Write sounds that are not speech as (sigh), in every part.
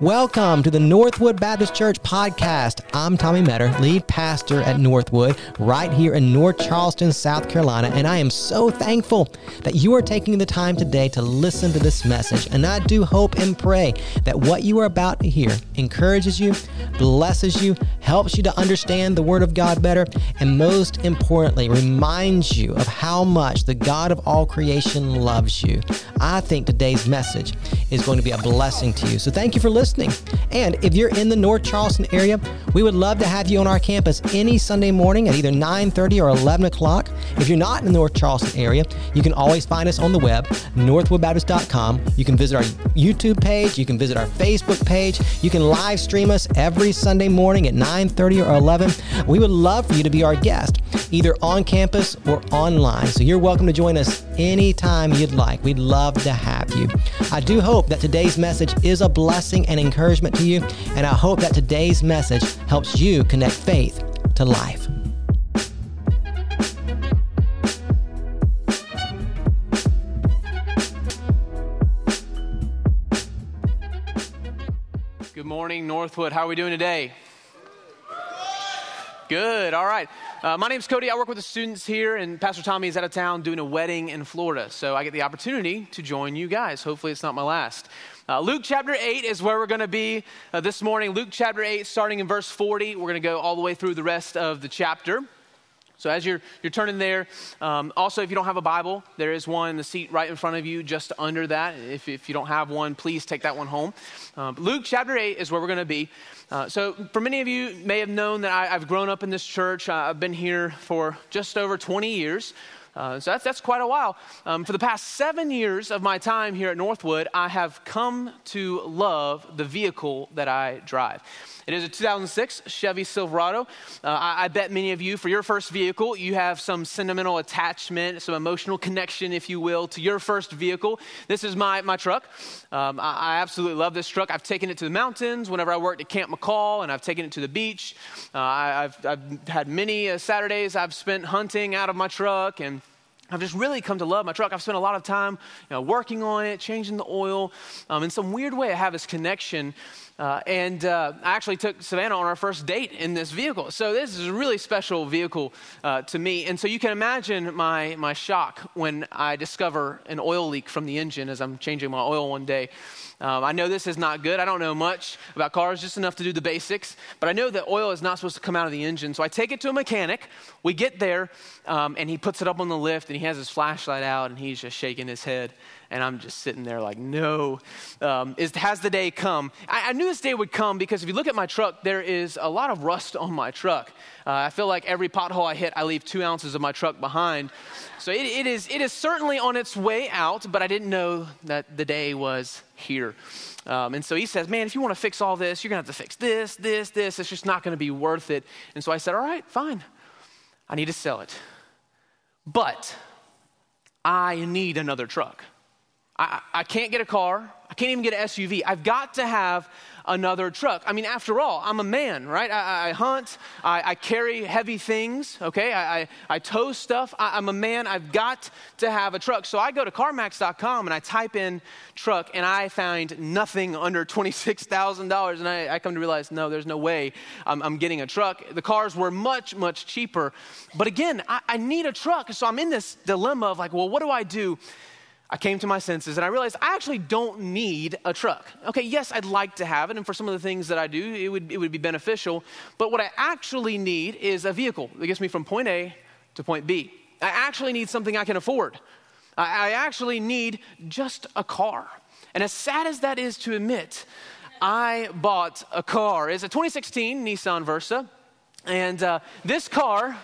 Welcome to the Northwood Baptist Church podcast. I'm Tommy Metter, lead pastor at Northwood, right here in North Charleston, South Carolina, and I am so thankful that you are taking the time today to listen to this message. And I do hope and pray that what you are about to hear encourages you, blesses you, helps you to understand the Word of God better, and most importantly, reminds you of how much the God of all creation loves you. I think today's message is going to be a blessing to you. So thank you for listening listening. And if you're in the North Charleston area, we would love to have you on our campus any Sunday morning at either 9:30 or 11 o'clock. If you're not in the North Charleston area, you can always find us on the web, northwoodbaptist.com. You can visit our YouTube page, you can visit our Facebook page, you can live stream us every Sunday morning at 9:30 or 11. We would love for you to be our guest, either on campus or online. So you're welcome to join us anytime you'd like. We'd love to have you. I do hope that today's message is a blessing and encouragement to you, and I hope that today's message helps you connect faith to life. Good morning, Northwood. How are we doing today? Good. All right. Uh, my name's Cody. I work with the students here, and Pastor Tommy is out of town doing a wedding in Florida. So I get the opportunity to join you guys. Hopefully, it's not my last. Uh, Luke chapter 8 is where we're going to be uh, this morning. Luke chapter 8, starting in verse 40. We're going to go all the way through the rest of the chapter. So, as you're, you're turning there, um, also, if you don't have a Bible, there is one in the seat right in front of you, just under that. If, if you don't have one, please take that one home. Um, Luke chapter 8 is where we're going to be. Uh, so, for many of you may have known that I, have grown up in this church. Uh, I've been here for just over 20 years. Uh, so that's, that's quite a while. Um, for the past seven years of my time here at Northwood, I have come to love the vehicle that I drive. It is a 2006 Chevy Silverado. Uh, I, I, bet many of you, for your first vehicle, you have some sentimental attachment, some emotional connection, if you will, to your first vehicle. This is my, my truck. Um, I, I, absolutely love this truck. I've taken it to the mountains whenever I worked at Camp McCall, and I've taken it to the beach. Uh, I, have I've had many uh, Saturdays I've spent hunting out of my truck and I've just really come to love my truck. I've spent a lot of time you know, working on it, changing the oil. Um, in some weird way, I have this connection uh, and uh, I actually took Savannah on our first date in this vehicle. So this is a really special vehicle uh, to me. And so you can imagine my, my shock when I discover an oil leak from the engine as I'm changing my oil one day. Um, I know this is not good. I don't know much about cars, just enough to do the basics. But I know that oil is not supposed to come out of the engine. So I take it to a mechanic. We get there, um, and he puts it up on the lift, and he has his flashlight out, and he's just shaking his head. And I'm just sitting there like, no. Um, is, has the day come? I, I, knew this day would come because if you look at my truck, there is a lot of rust on my truck. Uh, I feel like every pothole I hit, I leave two ounces of my truck behind. So it, it, is, it is certainly on its way out, but I didn't know that the day was here. Um, and so he says, Man, if you want to fix all this, you're going to have to fix this, this, this. It's just not going to be worth it. And so I said, All right, fine. I need to sell it. But I need another truck. I, I can't get a car. I can't even get an SUV. I've got to have another truck. I mean, after all, I'm a man, right? I, I hunt, I, I, carry heavy things, okay? I, I tow stuff. I, am a man. I've got to have a truck. So I go to CarMax.com and I type in truck and I find nothing under $26,000. And I, come to realize, no, there's no way I'm, I'm, getting a truck. The cars were much, much cheaper. But again, I need a truck. So I'm in this dilemma of like, well, what do I do? I came to my senses and I realized I actually don't need a truck. Okay, yes, I'd like to have it, and for some of the things that I do, it would, it would be beneficial. But what I actually need is a vehicle that gets me from point A to point B. I actually need something I can afford. I, I actually need just a car. And as sad as that is to admit, I bought a car. It's a 2016 Nissan Versa. And uh, this car,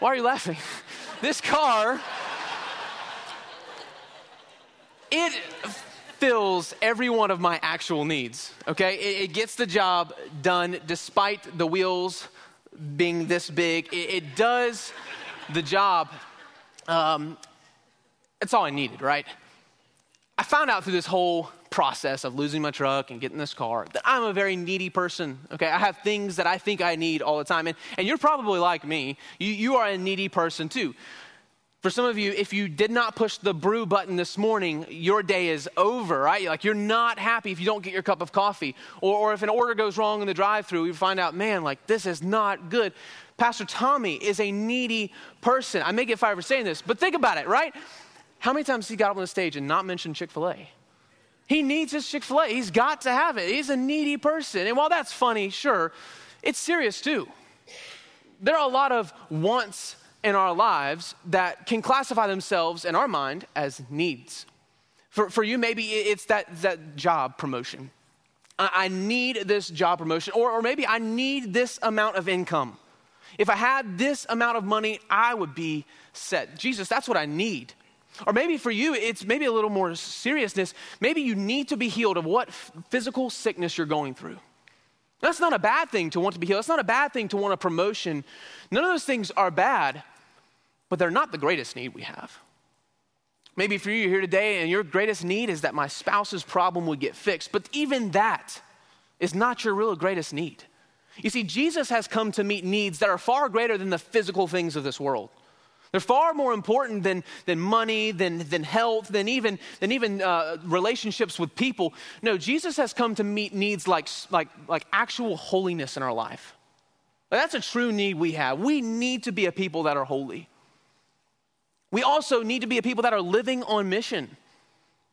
why are you laughing? (laughs) this car it fills every one of my actual needs, okay? It, it gets the job done despite the wheels being this big. It, it does the job. Um, that's all I needed, right? I found out through this whole process of losing my truck and getting this car that I'm a very needy person. Okay, I have things that I think I need all the time. And, and you're probably like me. You, you are a needy person too. For some of you, if you did not push the brew button this morning, your day is over, right? Like you're not happy if you don't get your cup of coffee. Or, or if an order goes wrong in the drive through, you find out, man, like this is not good. Pastor Tommy is a needy person. I may get fired for saying this, but think about it, right? How many times he got up on the stage and not mentioned Chick fil A? He needs his Chick fil A. He's got to have it. He's a needy person. And while that's funny, sure, it's serious too. There are a lot of wants in our lives that can classify themselves in our mind as needs. For, for you, maybe it's that, that job promotion. I, I need this job promotion, or, or maybe I need this amount of income. If I had this amount of money, I would be set. Jesus, that's what I need. Or maybe for you, it's maybe a little more seriousness. Maybe you need to be healed of what physical sickness you're going through. That's not a bad thing to want to be healed. It's not a bad thing to want a promotion. None of those things are bad, but they're not the greatest need we have. Maybe for you, you're here today and your greatest need is that my spouse's problem would get fixed, but even that is not your real greatest need. You see, Jesus has come to meet needs that are far greater than the physical things of this world. They're far more important than, than money, than, than health, than even, than even uh, relationships with people. No, Jesus has come to meet needs like, like, like actual holiness in our life. That's a true need we have. We need to be a people that are holy. We also need to be a people that are living on mission,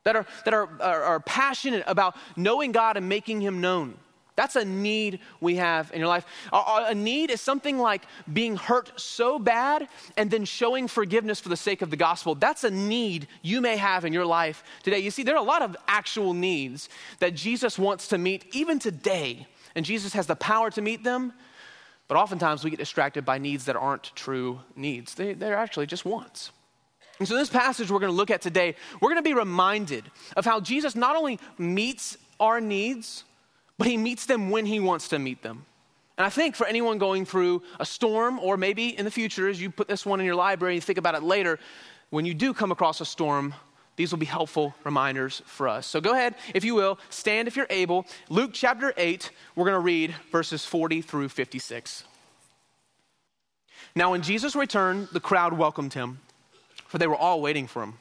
that are, that are, are, are passionate about knowing God and making Him known. That's a need we have in your life. A need is something like being hurt so bad and then showing forgiveness for the sake of the gospel. That's a need you may have in your life today. You see, there are a lot of actual needs that Jesus wants to meet even today, and Jesus has the power to meet them. But oftentimes we get distracted by needs that aren't true needs, they, they're actually just wants. And so, in this passage we're going to look at today, we're going to be reminded of how Jesus not only meets our needs, but he meets them when he wants to meet them. And I think for anyone going through a storm, or maybe in the future, as you put this one in your library and think about it later, when you do come across a storm, these will be helpful reminders for us. So go ahead, if you will, stand if you're able. Luke chapter 8, we're going to read verses 40 through 56. Now, when Jesus returned, the crowd welcomed him, for they were all waiting for him.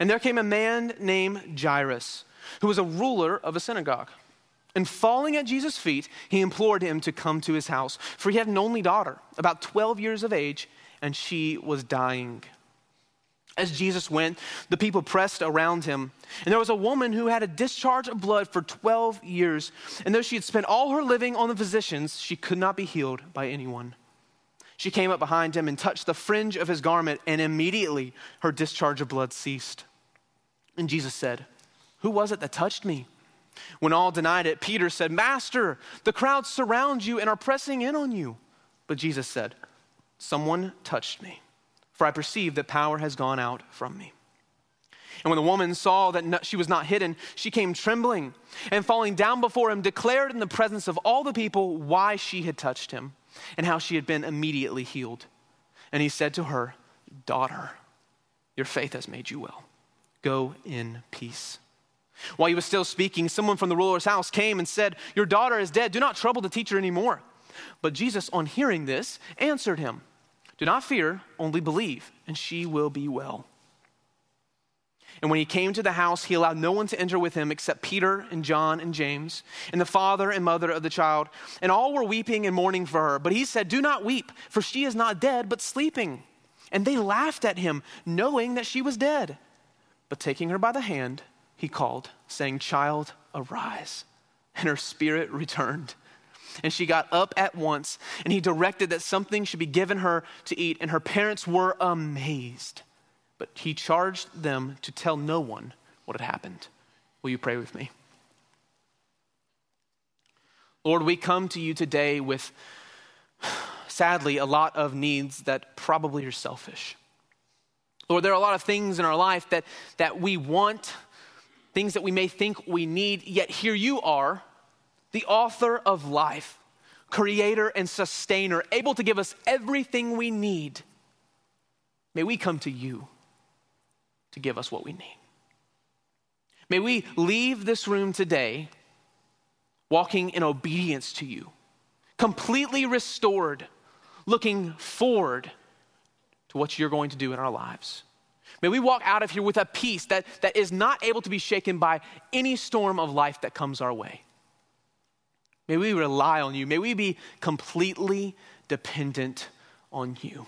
And there came a man named Jairus, who was a ruler of a synagogue. And falling at Jesus' feet, he implored him to come to his house, for he had an only daughter, about 12 years of age, and she was dying. As Jesus went, the people pressed around him. And there was a woman who had a discharge of blood for 12 years. And though she had spent all her living on the physicians, she could not be healed by anyone. She came up behind him and touched the fringe of his garment, and immediately her discharge of blood ceased. And Jesus said, Who was it that touched me? When all denied it, Peter said, Master, the crowds surround you and are pressing in on you. But Jesus said, Someone touched me, for I perceive that power has gone out from me. And when the woman saw that she was not hidden, she came trembling and falling down before him, declared in the presence of all the people why she had touched him and how she had been immediately healed. And he said to her, Daughter, your faith has made you well. Go in peace. While he was still speaking, someone from the ruler's house came and said, Your daughter is dead. Do not trouble the teacher anymore. But Jesus, on hearing this, answered him, Do not fear, only believe, and she will be well. And when he came to the house, he allowed no one to enter with him except Peter and John and James, and the father and mother of the child. And all were weeping and mourning for her. But he said, Do not weep, for she is not dead, but sleeping. And they laughed at him, knowing that she was dead. But taking her by the hand, he called, saying, Child, arise. And her spirit returned. And she got up at once, and he directed that something should be given her to eat. And her parents were amazed. But he charged them to tell no one what had happened. Will you pray with me? Lord, we come to you today with, sadly, a lot of needs that probably are selfish. Lord, there are a lot of things in our life that, that we want things that we may think we need, yet here you are, the author of life, creator and sustainer, able to give us everything we need. May we come to you to give us what we need. May we leave this room today walking in obedience to you, completely restored, looking forward to what you're going to do in our lives. May we walk out of here with a peace that, that is not able to be shaken by any storm of life that comes our way. May we rely on you. May we be completely dependent on you.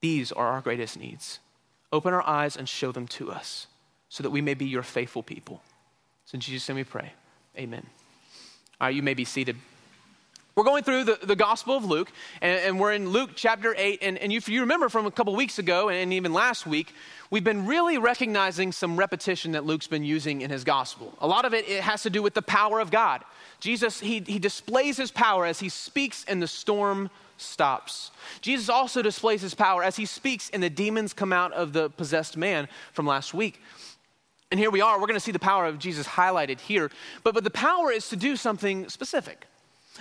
These are our greatest needs. Open our eyes and show them to us so that we may be your faithful people. So in Jesus' name we pray. Amen. All right, you may be seated. We're going through the, the Gospel of Luke, and, and we're in Luke chapter 8. And, and if you remember from a couple weeks ago, and even last week, we've been really recognizing some repetition that Luke's been using in his Gospel. A lot of it, it has to do with the power of God. Jesus, he, he displays his power as he speaks and the storm stops. Jesus also displays his power as he speaks and the demons come out of the possessed man from last week. And here we are, we're going to see the power of Jesus highlighted here. But, but the power is to do something specific.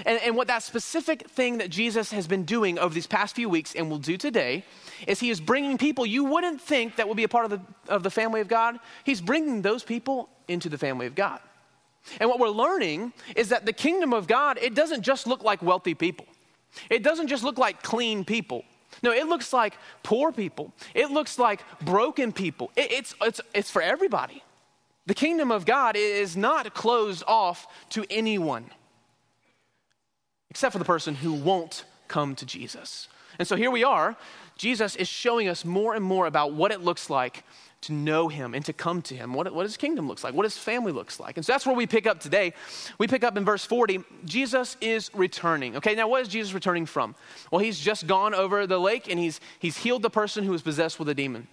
And, and, what that specific thing that Jesus has been doing over these past few weeks and will do today is he is bringing people you wouldn't think that would be a part of the, of the family of God. He's bringing those people into the family of God. And what we're learning is that the kingdom of God, it doesn't just look like wealthy people, it doesn't just look like clean people. No, it looks like poor people. It looks like broken people. It, it's, it's, it's for everybody. The kingdom of God is not closed off to anyone except for the person who won't come to Jesus. And so here we are. Jesus is showing us more and more about what it looks like to know him and to come to him, what, what his kingdom looks like, what his family looks like. And so that's where we pick up today. We pick up in verse 40. Jesus is returning. Okay, now what is Jesus returning from? Well, he's just gone over the lake and he's, he's healed the person who was possessed with a demon.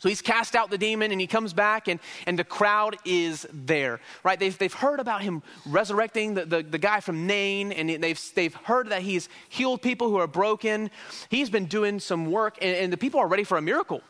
So he's cast out the demon and he comes back, and, and the crowd is there, right? They've, they've heard about him resurrecting the, the, the guy from Nain, and they've, they've heard that he's healed people who are broken. He's been doing some work, and, and the people are ready for a miracle.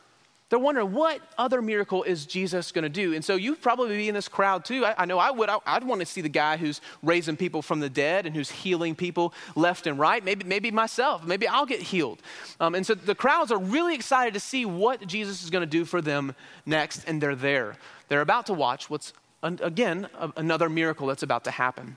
They're wondering what other miracle is Jesus going to do? And so you'd probably be in this crowd too. I, I know I would. I, would want to see the guy who's raising people from the dead and who's healing people left and right. Maybe, maybe myself. Maybe I'll get healed. Um, and so the crowds are really excited to see what Jesus is going to do for them next, and they're there. They're about to watch what's, again, another miracle that's about to happen.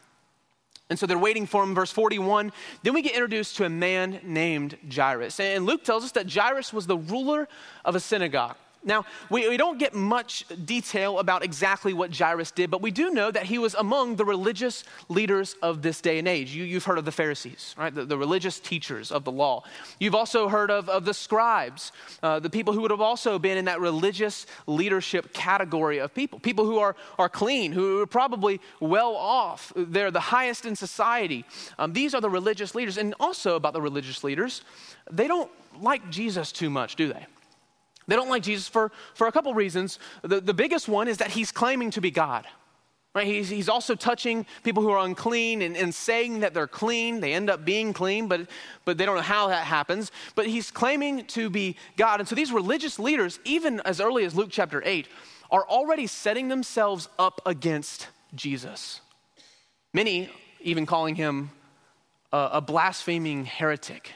And so they're waiting for him. Verse 41. Then we get introduced to a man named Jairus. And Luke tells us that Jairus was the ruler of a synagogue. Now, we, we don't get much detail about exactly what Jairus did, but we do know that he was among the religious leaders of this day and age. You, have heard of the Pharisees, right? The, the, religious teachers of the law. You've also heard of, of the scribes, uh, the people who would have also been in that religious leadership category of people, people who are, are clean, who are probably well off. They're the highest in society. Um, these are the religious leaders. And also about the religious leaders, they don't like Jesus too much, do they? They don't like Jesus for, for a couple reasons. The, the biggest one is that he's claiming to be God. Right? He's, he's also touching people who are unclean and, and saying that they're clean. They end up being clean, but, but they don't know how that happens. But he's claiming to be God. And so these religious leaders, even as early as Luke chapter 8, are already setting themselves up against Jesus. Many even calling him a, a blaspheming heretic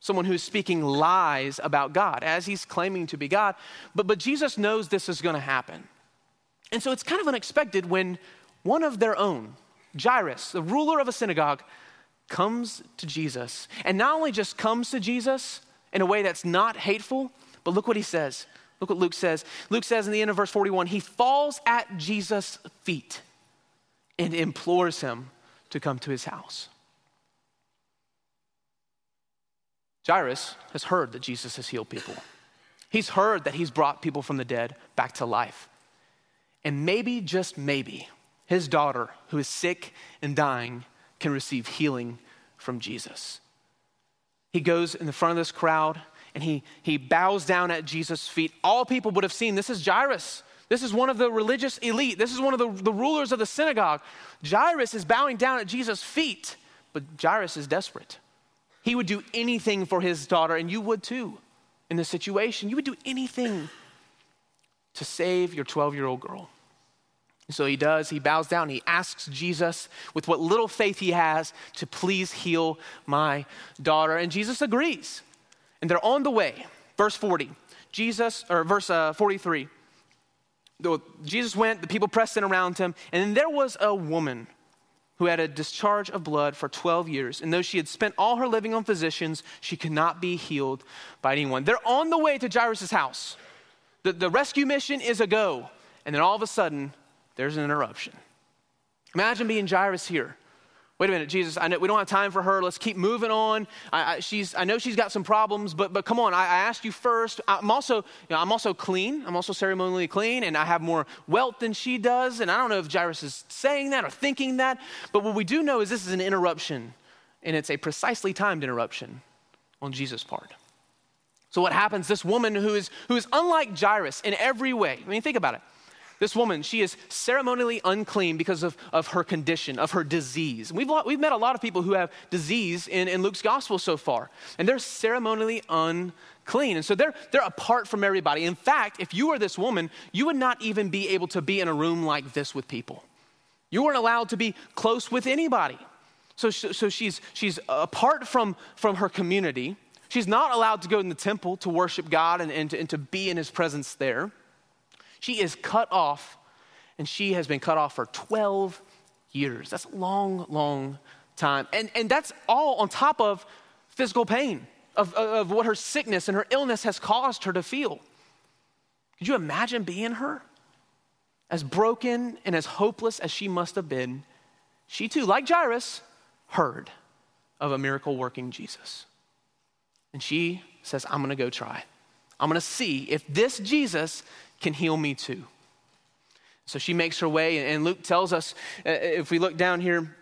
someone who's speaking lies about God as he's claiming to be God. But, but Jesus knows this is going to happen. And so it's kind of unexpected when one of their own, Jairus, the ruler of a synagogue, comes to Jesus. And not only just comes to Jesus in a way that's not hateful, but look what he says. Look what Luke says. Luke says in the end of verse 41 he falls at Jesus' feet and implores him to come to his house. Jairus has heard that Jesus has healed people. He's heard that he's brought people from the dead back to life. And maybe, just maybe, his daughter, who is sick and dying, can receive healing from Jesus. He goes in the front of this crowd and he, he bows down at Jesus' feet. All people would have seen this is Jairus. This is one of the religious elite. This is one of the, the rulers of the synagogue. Jairus is bowing down at Jesus' feet, but Jairus is desperate. He would do anything for his daughter, and you would too in this situation. You would do anything to save your 12 year old girl. so he does. He bows down. He asks Jesus, with what little faith he has, to please heal my daughter. And Jesus agrees. And they're on the way. Verse 40. Jesus, or verse uh, 43. Jesus went, the people pressed in around him, and then there was a woman who had a discharge of blood for 12 years. And though she had spent all her living on physicians, she could not be healed by anyone. They're on the way to Jairus' house. The, the rescue mission is a go. And then all of a sudden, there's an interruption. Imagine being Jairus here. Wait a minute, Jesus, I know we don't have time for her. Let's keep moving on. I, I she's, I know she's got some problems, but, but come on, I, I asked you first. I'm also, you know, I'm also clean. I'm also ceremonially clean, and I have more wealth than she does. And I don't know if Jairus is saying that or thinking that, but what we do know is this is an interruption, and it's a precisely timed interruption on Jesus' part. So what happens? This woman who is, who is unlike Jairus in every way. I mean, think about it. This woman, she is ceremonially unclean because of, of her condition, of her disease. We've, we've met a lot of people who have disease in, in Luke's gospel so far, and they're ceremonially unclean. And so they're, they're apart from everybody. In fact, if you were this woman, you would not even be able to be in a room like this with people. You weren't allowed to be close with anybody. So, so she's, she's apart from, from her community. She's not allowed to go in the temple to worship God and, and, to, and to be in his presence there. She is cut off, and she has been cut off for 12 years. That's a long, long time. And, and that's all on top of physical pain, of, of what her sickness and her illness has caused her to feel. Could you imagine being her? As broken and as hopeless as she must have been, she too, like Jairus, heard of a miracle working Jesus. And she says, I'm gonna go try. I'm gonna see if this Jesus can heal me too. So she makes her way, and Luke tells us, uh, if we look down here,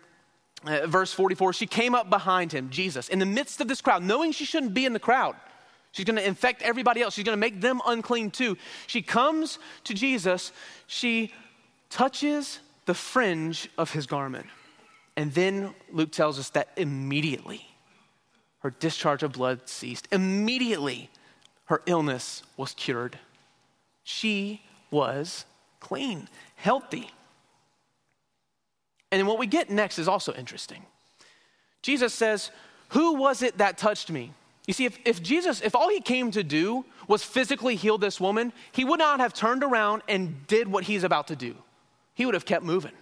uh, verse 44, she came up behind him, Jesus, in the midst of this crowd, knowing she shouldn't be in the crowd. She's going to infect everybody else. She's going to make them unclean too. She comes to Jesus. She touches the fringe of his garment. And then Luke tells us that immediately her discharge of blood ceased. Immediately her illness was cured she was clean, healthy. And what we get next is also interesting. Jesus says, Who was it that touched me? You see, if, if Jesus, if all he came to do was physically heal this woman, he would not have turned around and did what he's about to do. He would have kept moving.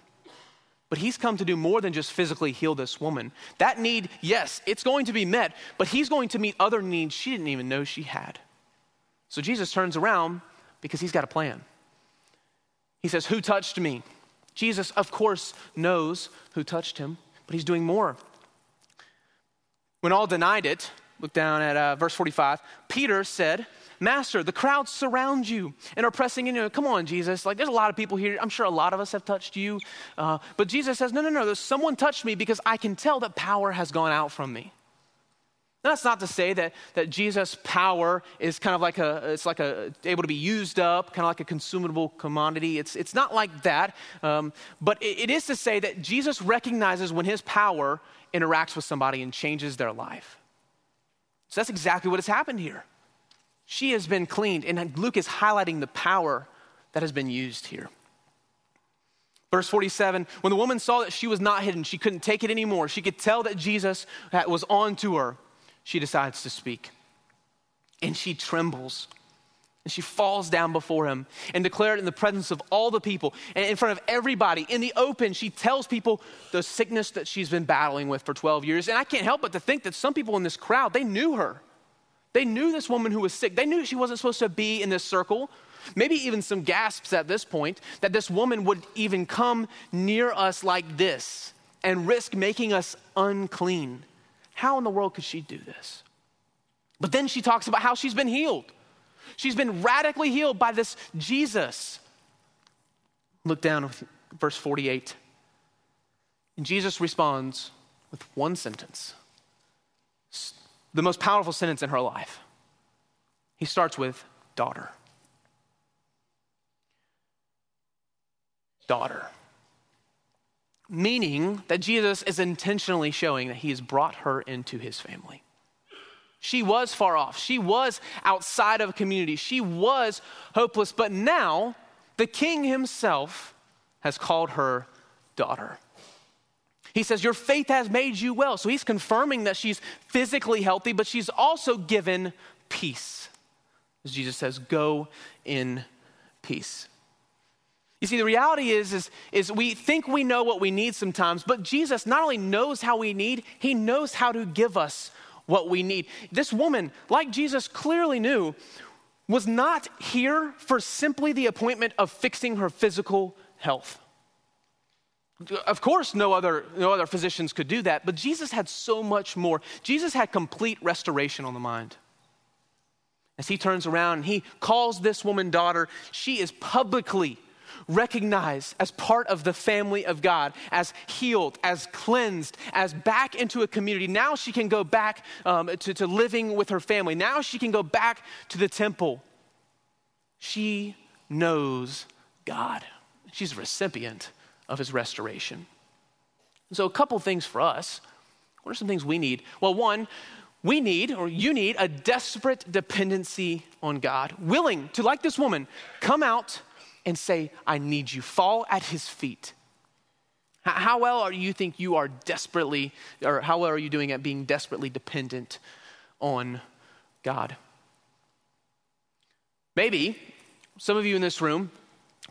But he's come to do more than just physically heal this woman. That need, yes, it's going to be met, but he's going to meet other needs she didn't even know she had. So Jesus turns around because he's got a plan. He says, Who touched me? Jesus, of course, knows who touched him, but he's doing more. When all denied it, look down at uh, verse 45, Peter said, Master, the crowds surround you and are pressing in you. Come on, Jesus. Like, there's a lot of people here. I'm sure a lot of us have touched you. Uh, but Jesus says, No, no, no. Someone touched me because I can tell that power has gone out from me. That's not to say that, that Jesus' power is kind of like a, it's like a, able to be used up, kind of like a consumable commodity. It's, it's not like that. Um, but it, it is to say that Jesus recognizes when his power interacts with somebody and changes their life. So that's exactly what has happened here. She has been cleaned, and Luke is highlighting the power that has been used here. Verse 47 When the woman saw that she was not hidden, she couldn't take it anymore. She could tell that Jesus was on to her she decides to speak. And she trembles. And she falls down before him and declared in the presence of all the people and in front of everybody in the open. She tells people the sickness that she's been battling with for 12 years. And I can't help but to think that some people in this crowd, they knew her. They knew this woman who was sick. They knew she wasn't supposed to be in this circle. Maybe even some gasps at this point that this woman would even come near us like this and risk making us unclean. How in the world could she do this? But then she talks about how she's been healed. She's been radically healed by this Jesus. Look down at verse 48. And Jesus responds with one sentence, the most powerful sentence in her life. He starts with, daughter. Daughter meaning that Jesus is intentionally showing that he has brought her into his family. She was far off. She was outside of a community. She was hopeless. But now, the king himself has called her daughter. He says, Your faith has made you well. So he's confirming that she's physically healthy, but she's also given peace. As Jesus says, Go in peace. You see, the reality is, is, is we think we know what we need sometimes, but Jesus not only knows how we need, he knows how to give us what we need. This woman, like Jesus clearly knew, was not here for simply the appointment of fixing her physical health. Of course, no other, no other physicians could do that, but Jesus had so much more. Jesus had complete restoration on the mind. As he turns around and he calls this woman daughter, she is publicly recognized as part of the family of God, as healed, as cleansed, as back into a community. Now she can go back um, to, to living with her family. Now she can go back to the temple. She knows God. She's a recipient of his restoration. So, a couple things for us. What are some things we need? Well, one, we need, or you need, a desperate dependency on God, willing to, like this woman, come out and say, I need you. Fall at his feet. How well are you think you are desperately, or how well are you doing at being desperately dependent on God? Maybe some of you in this room,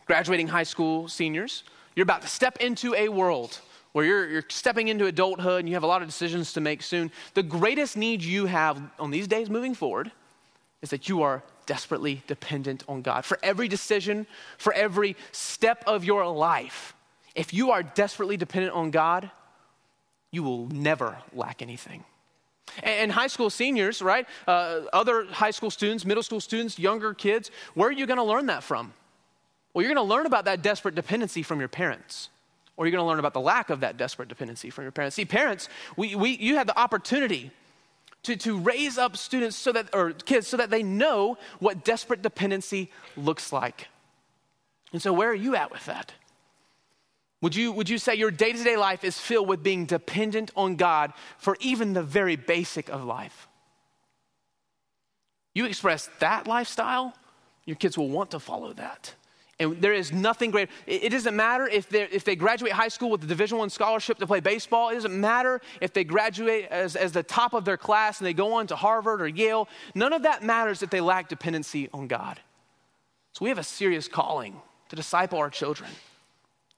graduating high school seniors, you're about to step into a world where you're, you're stepping into adulthood and you have a lot of decisions to make soon. The greatest need you have on these days moving forward is that you are desperately dependent on God. For every decision, for every step of your life, if you are desperately dependent on God, you will never lack anything. And high school seniors, right? Uh, other high school students, middle school students, younger kids, where are you going to learn that from? Well, you're going to learn about that desperate dependency from your parents, or you're going to learn about the lack of that desperate dependency from your parents. See, parents, we, we, you have the opportunity to, to raise up students so that, or kids so that they know what desperate dependency looks like. And so, where are you at with that? Would you, would you say your day to day life is filled with being dependent on God for even the very basic of life? You express that lifestyle, your kids will want to follow that. And there is nothing greater. It doesn't matter if, if they graduate high school with a Division One scholarship to play baseball. It doesn't matter if they graduate as, as the top of their class and they go on to Harvard or Yale. None of that matters if they lack dependency on God. So we have a serious calling to disciple our children.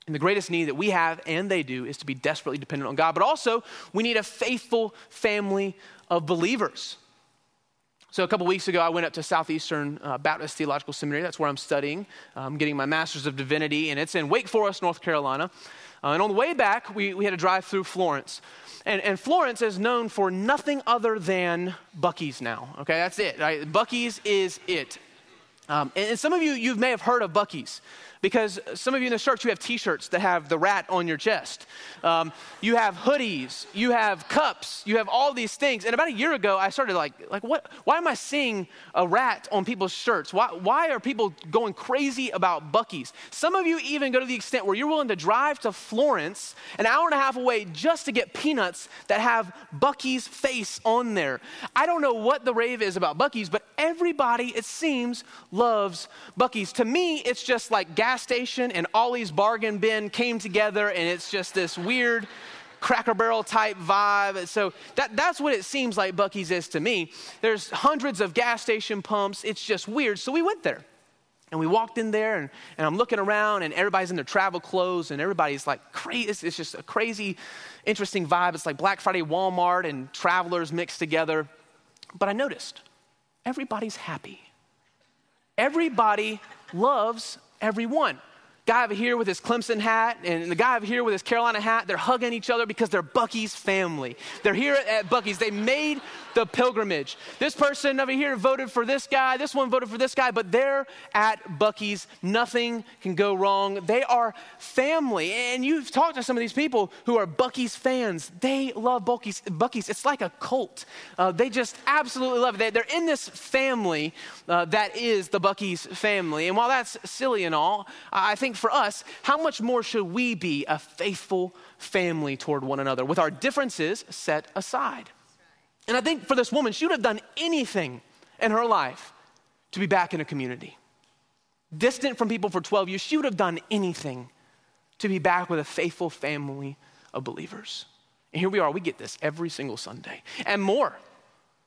And the greatest need that we have, and they do, is to be desperately dependent on God. But also, we need a faithful family of believers. So, a couple weeks ago, I went up to Southeastern uh, Baptist Theological Seminary. That's where I'm studying. I'm getting my Master's of Divinity, and it's in Wake Forest, North Carolina. Uh, and on the way back, we, we had to drive through Florence. And, and, Florence is known for nothing other than Buc-ee's now. Okay, that's it. Right? Buc-ee's is it. Um, and, and some of you, you may have heard of Buc-ee's because some of you in the church, you have t shirts that have the rat on your chest. Um, you have hoodies, you have cups, you have all these things. And about a year ago, I started like, like what, why am I seeing a rat on people's shirts? Why, why are people going crazy about Buc-ee's? Some of you even go to the extent where you're willing to drive to Florence, an hour and a half away, just to get peanuts that have Buc-ee's face on there. I don't know what the rave is about Buc-ee's, but everybody, it seems, loves Buc-ee's. To me, it's just like gas station and Ollie's bargain bin came together, and it's just this weird cracker barrel type vibe. So that, that's what it seems like Buc-ee's is to me. There's hundreds of gas station pumps. It's just weird. So we went there. And we walked in there, and, and I'm looking around, and everybody's in their travel clothes, and everybody's like crazy. It's, it's just a crazy, interesting vibe. It's like Black Friday Walmart and travelers mixed together. But I noticed everybody's happy. Everybody loves everyone. Guy over here with his Clemson hat and the guy over here with his Carolina hat, they're hugging each other because they're Buc-ee's family. They're here at Buc-ee's. They made the pilgrimage. This person over here voted for this guy, this one voted for this guy, but they're at Buc-ee's. Nothing can go wrong. They are family. And you've talked to some of these people who are Buc-ee's fans. They love Buc-ee's. Buc-ee's. It's like a cult. Uh, they just absolutely love it. They're in this family uh, that is the Buc-ee's family. And while that's silly and all, I think for us, how much more should we be a faithful family toward one another with our differences set aside? And I think for this woman, she would have done anything in her life to be back in a community. Distant from people for 12 years, she would have done anything to be back with a faithful family of believers. And here we are, we get this every single Sunday and more.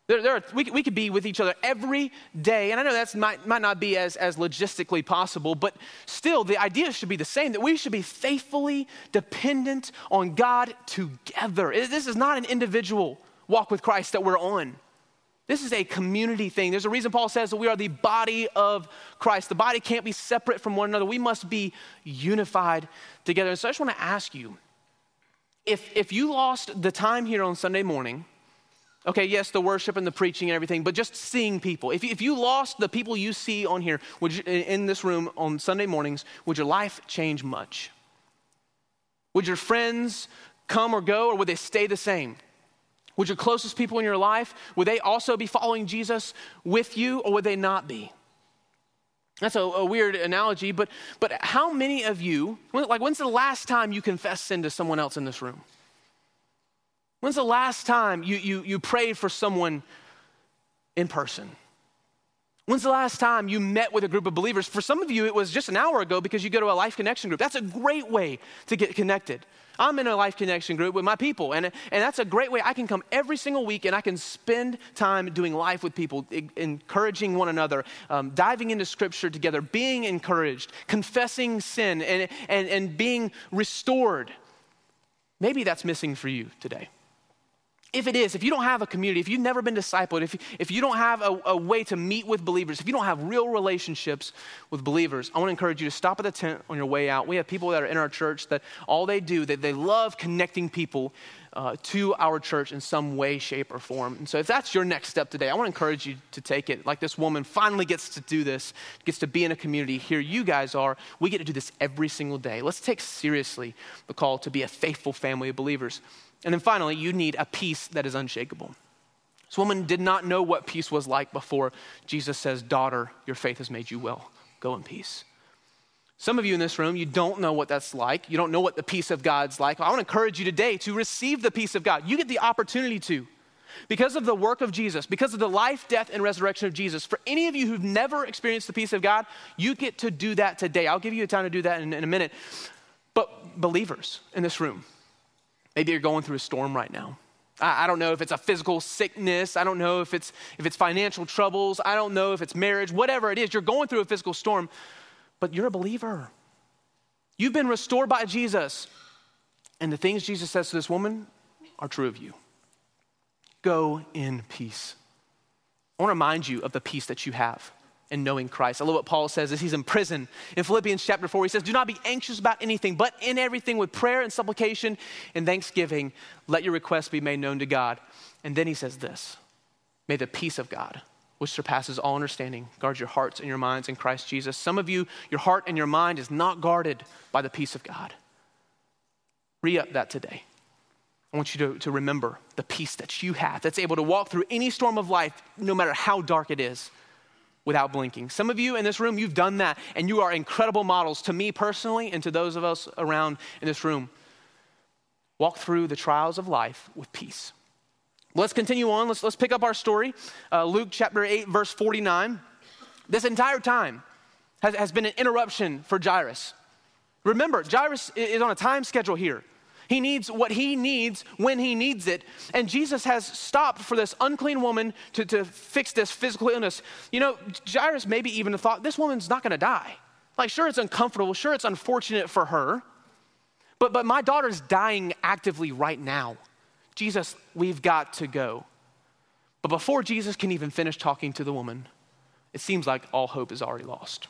There, there are, we, we could be with each other every day, and I know that might, might not be as, as logistically possible, but still, the idea should be the same that we should be faithfully dependent on God together. This is not an individual walk with Christ that we're on. This is a community thing. There's a reason Paul says that we are the body of Christ. The body can't be separate from one another. We must be unified together. And so I just want to ask you if, if you lost the time here on Sunday morning, okay, yes, the worship and the preaching and everything, but just seeing people, if, if you lost the people you see on here would you, in this room on Sunday mornings, would your life change much? Would your friends come or go, or would they stay the same? Would your closest people in your life, would they also be following Jesus with you or would they not be? That's a, a, weird analogy, but, but how many of you, like when's the last time you confessed sin to someone else in this room? When's the last time you, you, you prayed for someone in person? When's the last time you met with a group of believers? For some of you, it was just an hour ago because you go to a life connection group. That's a great way to get connected. I'm in a life connection group with my people, and, and that's a great way. I can come every single week and I can spend time doing life with people, encouraging one another, um, diving into scripture together, being encouraged, confessing sin, and, and, and being restored. Maybe that's missing for you today if it is, if you don't have a community, if you've never been discipled, if, if you don't have a, a, way to meet with believers, if you don't have real relationships with believers, I want to encourage you to stop at the tent on your way out. We have people that are in our church that all they do, that they love connecting people uh, to our church in some way, shape, or form. And so if that's your next step today, I want to encourage you to take it. Like this woman finally gets to do this, gets to be in a community. Here you guys are. We get to do this every single day. Let's take seriously the call to be a faithful family of believers. And then finally, you need a peace that is unshakable. This woman did not know what peace was like before Jesus says, Daughter, your faith has made you well. Go in peace. Some of you in this room, you don't know what that's like. You don't know what the peace of God's like. I want to encourage you today to receive the peace of God. You get the opportunity to. Because of the work of Jesus, because of the life, death, and resurrection of Jesus, for any of you who've never experienced the peace of God, you get to do that today. I'll give you a time to do that in, in a minute. But believers in this room, Maybe you're going through a storm right now. I, don't know if it's a physical sickness. I don't know if it's, if it's financial troubles. I don't know if it's marriage, whatever it is. You're going through a physical storm, but you're a believer. You've been restored by Jesus. And the things Jesus says to this woman are true of you. Go in peace. I want to remind you of the peace that you have and knowing Christ. I love what Paul says as he's in prison. In Philippians chapter 4, he says, Do not be anxious about anything, but in everything with prayer and supplication and thanksgiving, let your requests be made known to God. And then he says this May the peace of God, which surpasses all understanding, guard your hearts and your minds in Christ Jesus. Some of you, your heart and your mind is not guarded by the peace of God. Re up that today. I want you to, to remember the peace that you have that's able to walk through any storm of life, no matter how dark it is without blinking. Some of you in this room, you've done that, and you are incredible models to me personally and to those of us around in this room. Walk through the trials of life with peace. Let's continue on. Let's, let's pick up our story. Uh, Luke chapter 8, verse 49. This entire time has, has been an interruption for Jairus. Remember, Jairus is on a time schedule here. He needs what he needs when he needs it. And Jesus has stopped for this unclean woman to, to fix this physical illness. You know, Jairus maybe even thought, this woman's not gonna die. Like, sure, it's uncomfortable, sure, it's unfortunate for her, but, but my daughter's dying actively right now. Jesus, we've got to go. But before Jesus can even finish talking to the woman, it seems like all hope is already lost.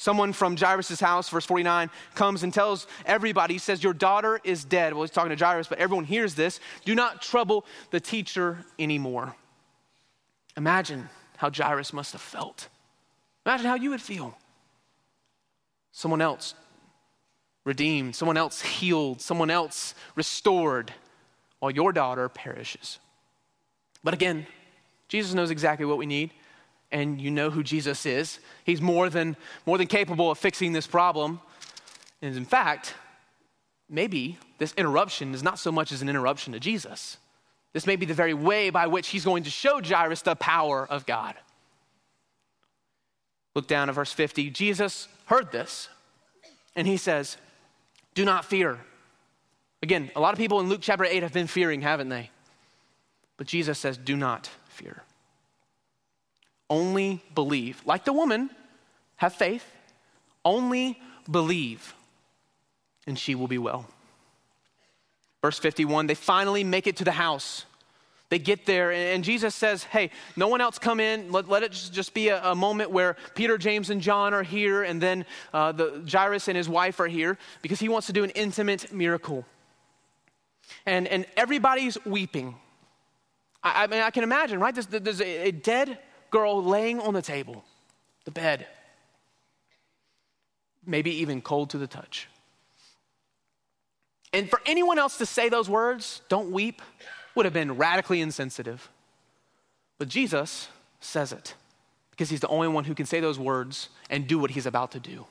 Someone from Jairus' house, verse 49, comes and tells everybody, he says, Your daughter is dead. Well, he's talking to Jairus, but everyone hears this. Do not trouble the teacher anymore. Imagine how Jairus must have felt. Imagine how you would feel. Someone else redeemed, someone else healed, someone else restored, while your daughter perishes. But again, Jesus knows exactly what we need and you know who Jesus is. He's more than, more than capable of fixing this problem. And in fact, maybe this interruption is not so much as an interruption to Jesus. This may be the very way by which he's going to show Jairus the power of God. Look down at verse 50. Jesus heard this, and he says, Do not fear. Again, a lot of people in Luke chapter 8 have been fearing, haven't they? But Jesus says, Do not fear. Only believe. Like the woman, have faith. Only believe, and she will be well. Verse 51 they finally make it to the house. They get there, and Jesus says, Hey, no one else come in. Let, let it just be a, a, moment where Peter, James, and John are here, and then uh, the, Jairus and his wife are here because he wants to do an intimate miracle. And, and everybody's weeping. I, I mean, I can imagine, right? There's, there's a, a dead girl laying on the table, the bed, maybe even cold to the touch. And for anyone else to say those words, don't weep, would have been radically insensitive. But Jesus says it because he's the only one who can say those words and do what he's about to do.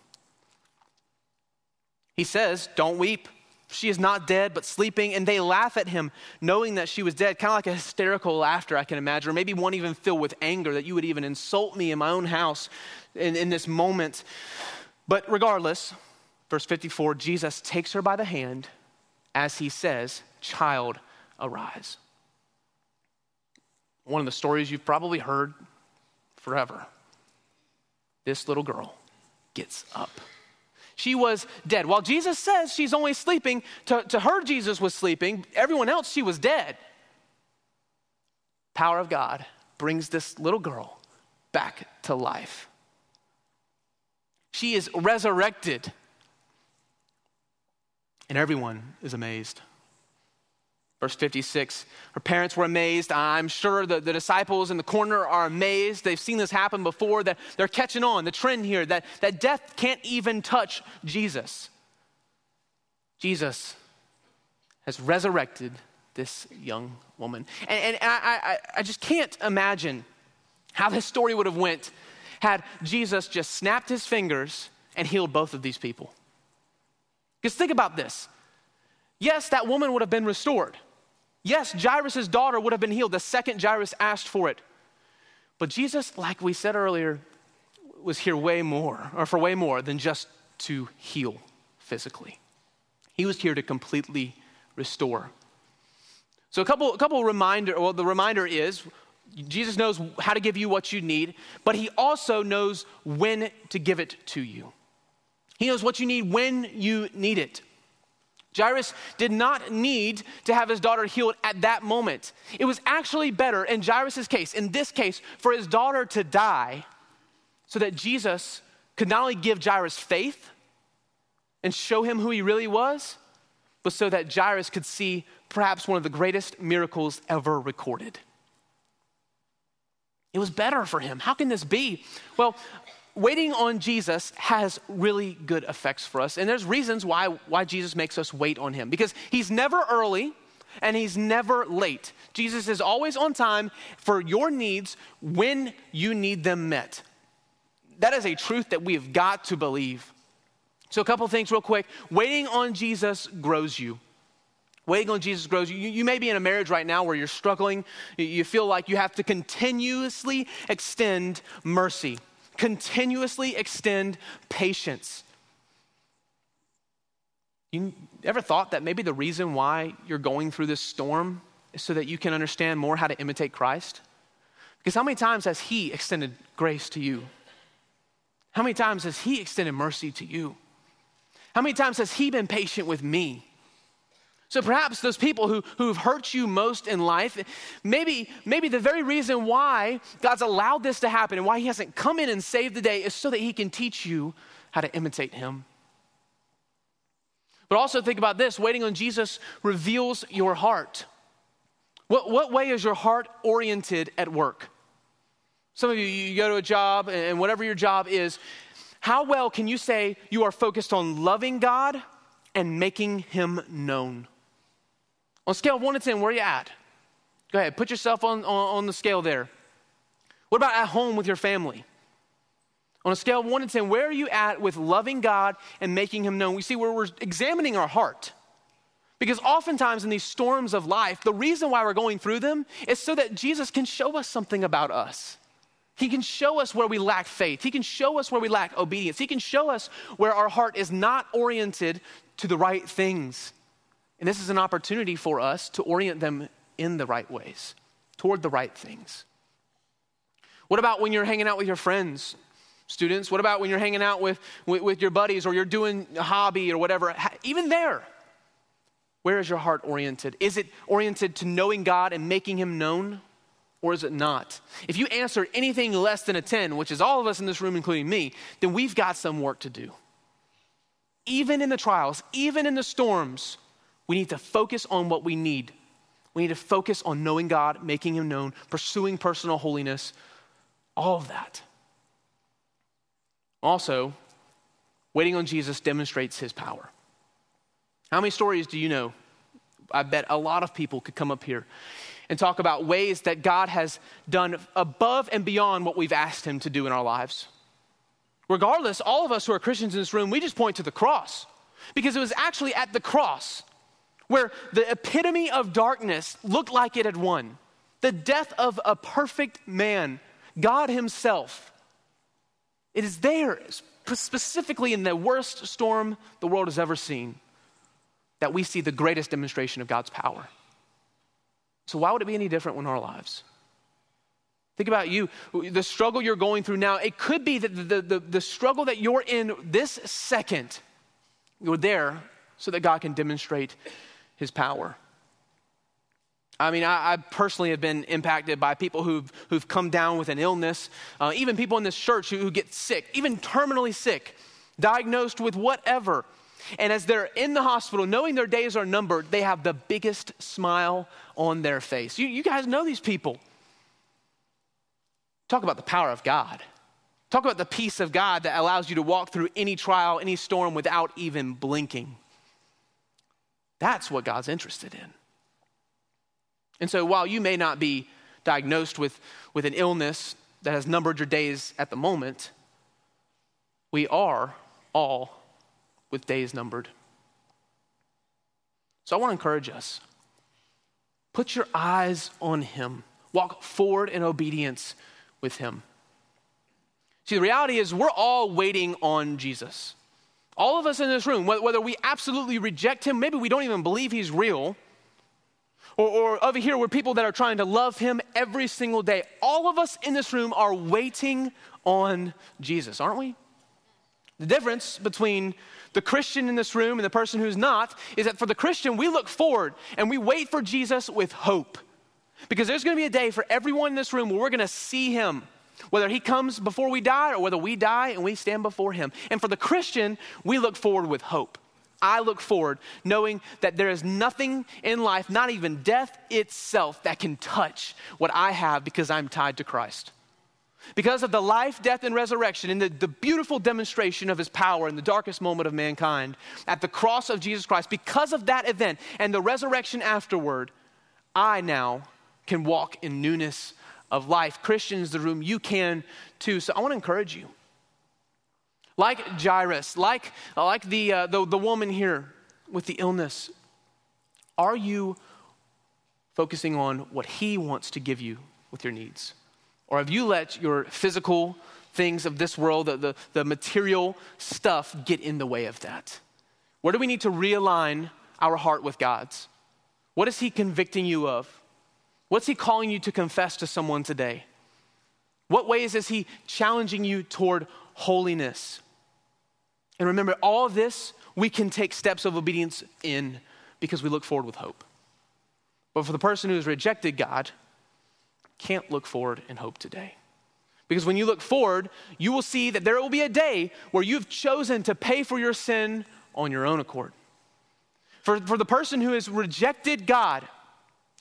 He says, Don't weep. She is not dead, but sleeping. And they laugh at him, knowing that she was dead, kind of like a hysterical laughter, I can imagine, or maybe one even filled with anger that you would even insult me in my own house in, in this moment. But regardless, verse 54 Jesus takes her by the hand as he says, Child, arise. One of the stories you've probably heard forever. This little girl gets up. She was dead. While Jesus says she's only sleeping, to, to her, Jesus was sleeping. Everyone else, she was dead. Power of God brings this little girl back to life. She is resurrected. And everyone is amazed. Verse 56, her parents were amazed. I'm sure the, the disciples in the corner are amazed. They've seen this happen before. That they're catching on, the trend here, that, that death can't even touch Jesus. Jesus has resurrected this young woman. And, and I, I, I just can't imagine how this story would have went had Jesus just snapped his fingers and healed both of these people. Because think about this. Yes, that woman would have been restored. Yes, Jairus' daughter would have been healed the second Jairus asked for it. But Jesus, like we said earlier, was here way more, or for way more than just to heal physically. He was here to completely restore. So a couple, a couple reminder, well, the reminder is Jesus knows how to give you what you need, but he also knows when to give it to you. He knows what you need when you need it. Jairus did not need to have his daughter healed at that moment. It was actually better in Jairus' case, in this case, for his daughter to die so that Jesus could not only give Jairus faith and show him who he really was, but so that Jairus could see perhaps one of the greatest miracles ever recorded. It was better for him. How can this be? Well, waiting on Jesus has really good effects for us. And there's reasons why, why Jesus makes us wait on him because he's never early and he's never late. Jesus is always on time for your needs when you need them met. That is a truth that we have got to believe. So, a couple things, real quick. Waiting on Jesus grows you. Waiting on Jesus grows you. you. You may be in a marriage right now where you're struggling. You feel like you have to continuously extend mercy continuously extend patience. You ever thought that maybe the reason why you're going through this storm is so that you can understand more how to imitate Christ? Because how many times has He extended grace to you? How many times has He extended mercy to you? How many times has He been patient with me? So perhaps those people who, who've hurt you most in life, maybe, maybe the very reason why God's allowed this to happen and why He hasn't come in and saved the day is so that He can teach you how to imitate Him. But also think about this waiting on Jesus reveals your heart. What, what way is your heart oriented at work? Some of you, you go to a job, and whatever your job is, how well can you say you are focused on loving God and making Him known? On a scale of one to 10, where are you at? Go ahead, put yourself on, on, on the scale there. What about at home with your family? On a scale of one to 10, where are you at with loving God and making Him known? We see where we're examining our heart. Because oftentimes in these storms of life, the reason why we're going through them is so that Jesus can show us something about us. He can show us where we lack faith. He can show us where we lack obedience. He can show us where our heart is not oriented to the right things. And this is an opportunity for us to orient them in the right ways. toward the right things? What about when you're hanging out with your friends, students? What about when you're hanging out with, with, with your buddies or you're doing a hobby or whatever? Even there, where is your heart oriented? Is it oriented to knowing God and making Him known? Or is it not? If you answer anything less than a 10, which is all of us in this room, including me, then we've got some work to do. Even in the trials, even in the storms, we need to focus on what we need. We need to focus on knowing God, making Him known, pursuing personal holiness, all of that. Also, waiting on Jesus demonstrates His power. How many stories do you know? I bet a lot of people could come up here and talk about ways that God has done above and beyond what we've asked Him to do in our lives. Regardless, all of us who are Christians in this room, we just point to the cross because it was actually at the cross where the epitome of darkness looked like it had won. The death of a perfect man, God Himself. It is there, specifically in the worst storm the world has ever seen, that we see the greatest demonstration of God's power. So, why would it be any different in our lives? Think about you, the struggle you're going through now. It could be that the, the, the struggle that you're in this second, you're there so that God can demonstrate his power. I mean, I, I, personally have been impacted by people who've, who've come down with an illness, uh, even people in this church who, who get sick, even terminally sick, diagnosed with whatever. And as they're in the hospital, knowing their days are numbered, they have the biggest smile on their face. You, you guys know these people. Talk about the power of God. Talk about the peace of God that allows you to walk through any trial, any storm without even blinking. That's what God's interested in. And so while you may not be diagnosed with, with an illness that has numbered your days at the moment, we are all with days numbered. So I want to encourage us put your eyes on Him, walk forward in obedience with Him. See, the reality is, we're all waiting on Jesus. All of us in this room, whether we absolutely reject him, maybe we don't even believe he's real, or, or, over here, we're people that are trying to love him every single day. All of us in this room are waiting on Jesus, aren't we? The difference between the Christian in this room and the person who's not is that for the Christian, we look forward and we wait for Jesus with hope. Because there's going to be a day for everyone in this room where we're going to see him whether he comes before we die or whether we die and we stand before him. And for the Christian, we look forward with hope. I look forward knowing that there is nothing in life, not even death itself, that can touch what I have because I'm tied to Christ. Because of the life, death, and resurrection, and the, the beautiful demonstration of his power in the darkest moment of mankind at the cross of Jesus Christ, because of that event and the resurrection afterward, I now can walk in newness of life. Christians, the room, you can too. So I want to encourage you. Like Jairus, like, like the, uh, the, the woman here with the illness, are you focusing on what he wants to give you with your needs? Or have you let your physical things of this world, the, the, the material stuff, get in the way of that? Where do we need to realign our heart with God's? What is he convicting you of? What's he calling you to confess to someone today? What ways is he challenging you toward holiness? And remember, all of this we can take steps of obedience in because we look forward with hope. But for the person who has rejected God, can't look forward in hope today. Because when you look forward, you will see that there will be a day where you've chosen to pay for your sin on your own accord. For, for the person who has rejected God,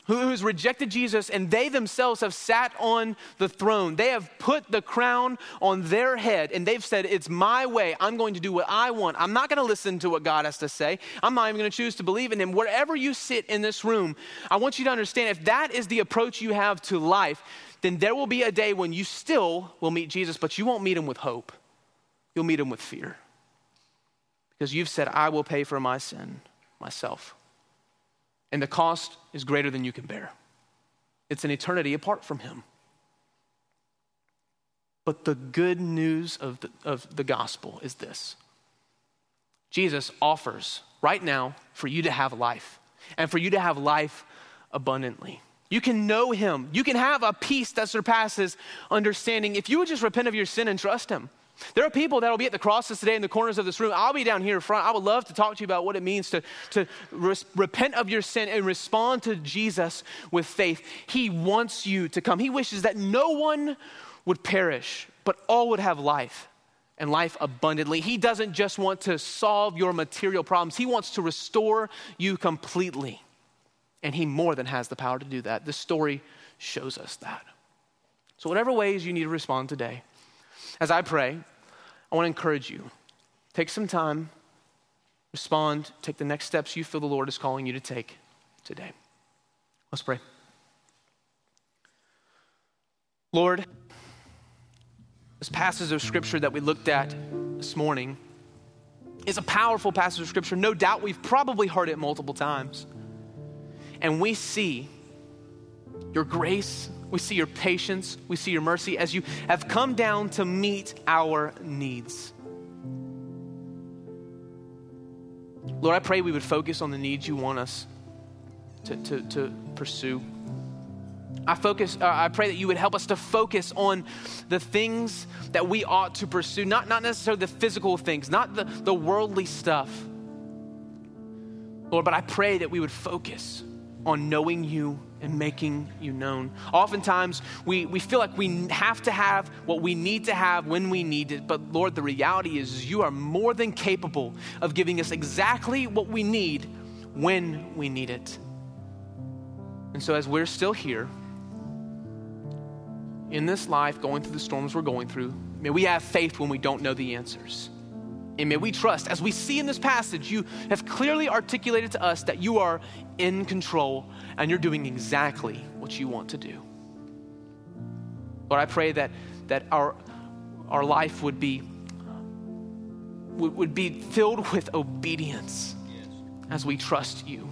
who has rejected Jesus, and they themselves have sat on the throne. They have put the crown on their head, and they've said, It's my way. I'm going to do what I want. I'm not going to listen to what God has to say. I'm not even going to choose to believe in Him. Wherever you sit in this room, I want you to understand if that is the approach you have to life, then there will be a day when you still will meet Jesus, but you won't meet Him with hope. You'll meet Him with fear. Because you've said, I will pay for my sin myself and the cost is greater than you can bear. It's an eternity apart from Him. But the good news of the, of the gospel is this Jesus offers right now for you to have life and for you to have life abundantly. You can know him. You can have a peace that surpasses understanding if you would just repent of your sin and trust him. There are people that will be at the crosses today in the corners of this room. I'll be down here in front. I would love to talk to you about what it means to, to res- repent of your sin and respond to Jesus with faith. He wants you to come. He wishes that no one would perish, but all would have life and life abundantly. He doesn't just want to solve your material problems, He wants to restore you completely. And He more than has the power to do that. This story shows us that. So, whatever ways you need to respond today, as I pray, I want to encourage you. Take some time, respond, take the next steps you feel the Lord is calling you to take today. Let's pray. Lord, this passage of scripture that we looked at this morning is a powerful passage of scripture. No doubt we've probably heard it multiple times. And we see your grace, we see your patience, we see your mercy as you have come down to meet our needs. Lord, I pray we would focus on the needs you want us to, to, to pursue. I focus, uh, I pray that you would help us to focus on the things that we ought to pursue, not, not necessarily the physical things, not the, the worldly stuff. Lord, but I pray that we would focus on knowing you and making you known. Oftentimes, we, we feel like we have to have what we need to have when we need it. But Lord, the reality is you are more than capable of giving us exactly what we need when we need it. And so, as we're still here in this life, going through the storms we're going through, may we have faith when we don't know the answers. And may we trust, as we see in this passage, you have clearly articulated to us that you are in control and you're doing exactly what you want to do. Lord, I pray that, that our, our life would be, would, be filled with obedience as we trust you.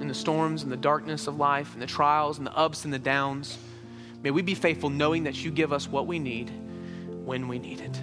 In the storms and the darkness of life, and the trials and the ups and the downs, may we be faithful knowing that you give us what we need when we need it.